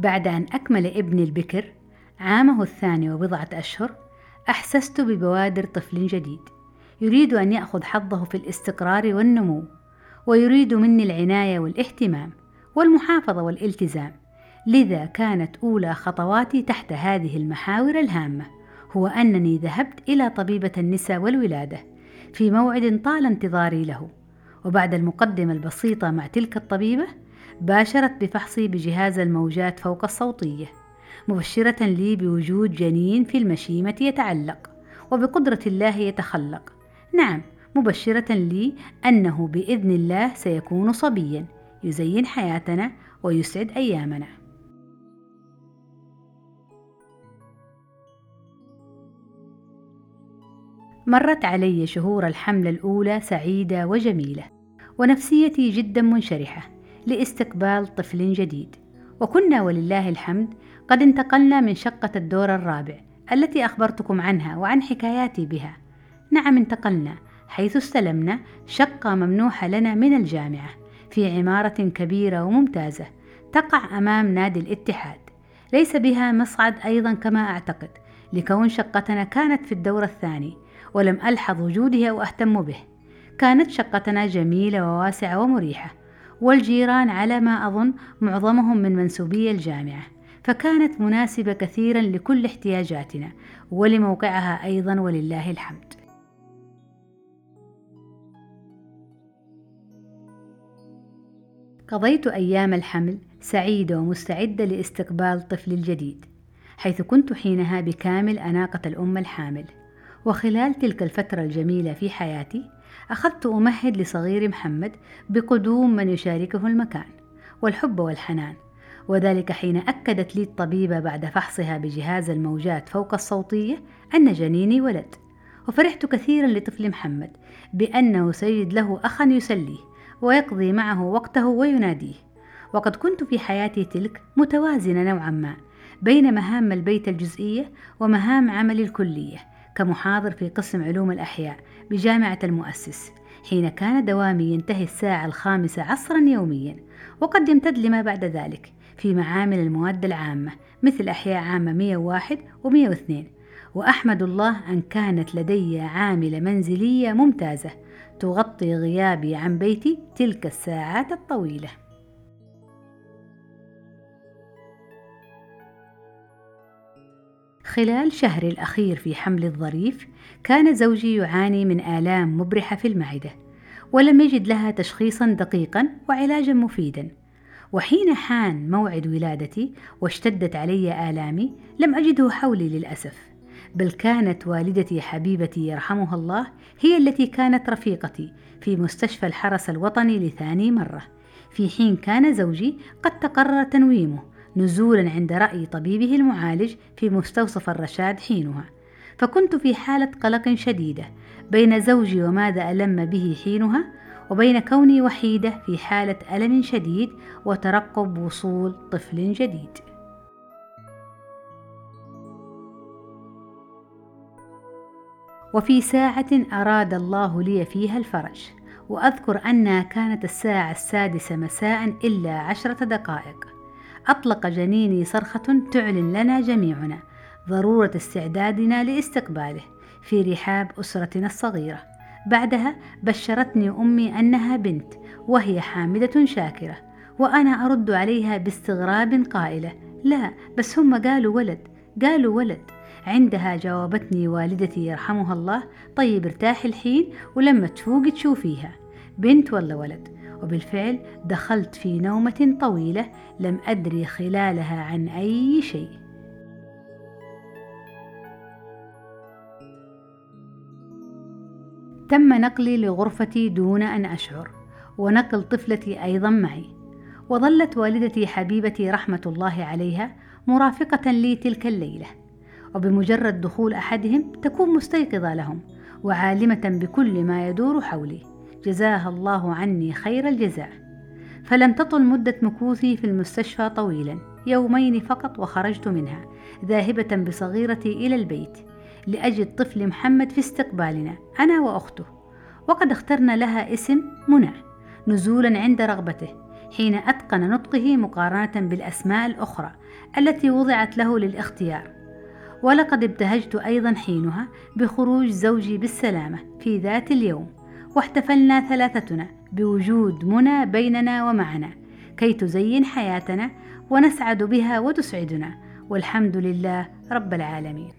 بعد أن أكمل ابني البكر عامه الثاني وبضعة أشهر أحسست ببوادر طفل جديد يريد أن يأخذ حظه في الاستقرار والنمو ويريد مني العناية والاهتمام والمحافظة والالتزام لذا كانت أولى خطواتي تحت هذه المحاور الهامة هو أنني ذهبت إلى طبيبة النساء والولادة في موعد طال انتظاري له وبعد المقدمة البسيطة مع تلك الطبيبة باشرت بفحصي بجهاز الموجات فوق الصوتية مبشرة لي بوجود جنين في المشيمة يتعلق وبقدرة الله يتخلق. نعم مبشرة لي أنه بإذن الله سيكون صبيا يزين حياتنا ويسعد أيامنا. مرت علي شهور الحمل الأولى سعيدة وجميلة ونفسيتي جدا منشرحة. لاستقبال طفل جديد. وكنا ولله الحمد قد انتقلنا من شقة الدور الرابع التي أخبرتكم عنها وعن حكاياتي بها. نعم انتقلنا حيث استلمنا شقة ممنوحة لنا من الجامعة في عمارة كبيرة وممتازة تقع أمام نادي الاتحاد. ليس بها مصعد أيضا كما أعتقد لكون شقتنا كانت في الدور الثاني ولم ألحظ وجوده أو أهتم به. كانت شقتنا جميلة وواسعة ومريحة والجيران على ما أظن معظمهم من منسوبي الجامعة فكانت مناسبة كثيرا لكل احتياجاتنا ولموقعها أيضا ولله الحمد. قضيت أيام الحمل سعيدة ومستعدة لاستقبال طفلي الجديد حيث كنت حينها بكامل أناقة الأم الحامل. وخلال تلك الفترة الجميلة في حياتي أخذت أمهد لصغير محمد بقدوم من يشاركه المكان والحب والحنان وذلك حين أكدت لي الطبيبة بعد فحصها بجهاز الموجات فوق الصوتية أن جنيني ولد وفرحت كثيرا لطفل محمد بأنه سيجد له أخا يسليه ويقضي معه وقته ويناديه وقد كنت في حياتي تلك متوازنة نوعا ما بين مهام البيت الجزئية ومهام عملي الكلية كمحاضر في قسم علوم الأحياء بجامعة المؤسس حين كان دوامي ينتهي الساعة الخامسة عصرا يوميا وقد يمتد لما بعد ذلك في معامل المواد العامة مثل أحياء عامة 101 و 102 وأحمد الله أن كانت لدي عاملة منزلية ممتازة تغطي غيابي عن بيتي تلك الساعات الطويلة. خلال شهري الأخير في حمل الظريف كان زوجي يعاني من آلام مبرحة في المعدة ولم يجد لها تشخيصا دقيقا وعلاجا مفيدا. وحين حان موعد ولادتي واشتدت علي آلامي لم أجده حولي للأسف بل كانت والدتي حبيبتي يرحمها الله هي التي كانت رفيقتي في مستشفى الحرس الوطني لثاني مرة في حين كان زوجي قد تقرر تنويمه. نزولا عند رأي طبيبه المعالج في مستوصف الرشاد حينها. فكنت في حالة قلق شديدة بين زوجي وماذا ألم به حينها وبين كوني وحيدة في حالة ألم شديد وترقب وصول طفل جديد. وفي ساعة أراد الله لي فيها الفرج وأذكر أنها كانت الساعة السادسة مساء إلا عشرة دقائق. أطلق جنيني صرخة تعلن لنا جميعنا ضرورة استعدادنا لاستقباله في رحاب أسرتنا الصغيرة. بعدها بشرتني أمي أنها بنت وهي حامدة شاكرة وأنا أرد عليها باستغراب قائلة لا بس هم قالوا ولد قالوا ولد. عندها جاوبتني والدتي يرحمها الله طيب ارتاحي الحين ولما تفوقي تشوفيها. بنت ولا ولد؟ وبالفعل دخلت في نومة طويلة لم أدري خلالها عن أي شيء. تم نقلي لغرفتي دون أن أشعر ونقل طفلتي أيضا معي. وظلت والدتي حبيبتي رحمة الله عليها مرافقة لي تلك الليلة. وبمجرد دخول أحدهم تكون مستيقظة لهم وعالمة بكل ما يدور حولي. جزاها الله عني خير الجزاء. فلم تطل مدة مكوثي في المستشفى طويلا يومين فقط وخرجت منها ذاهبة بصغيرتي إلى البيت لأجد طفل محمد في استقبالنا أنا وأخته. وقد اخترنا لها اسم منى نزولا عند رغبته حين أتقن نطقه مقارنة بالأسماء الأخرى التي وضعت له للاختيار. ولقد ابتهجت أيضا حينها بخروج زوجي بالسلامة في ذات اليوم. واحتفلنا ثلاثتنا بوجود منى بيننا ومعنا كي تزين حياتنا ونسعد بها وتسعدنا والحمد لله رب العالمين.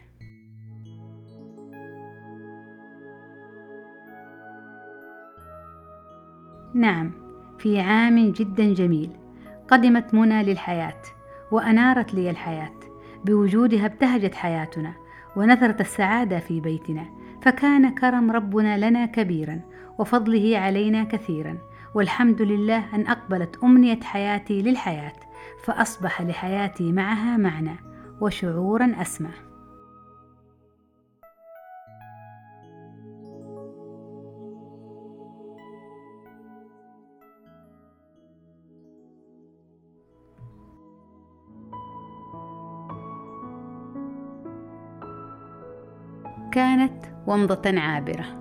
نعم في عام جدا جميل قدمت منى للحياة وأنارت لي الحياة بوجودها ابتهجت حياتنا ونثرت السعادة في بيتنا فكان كرم ربنا لنا كبيرا وفضله علينا كثيرا. والحمد لله أن أقبلت أمنية حياتي للحياة فأصبح لحياتي معها معنى وشعورا أسمى. كانت ومضة عابرة.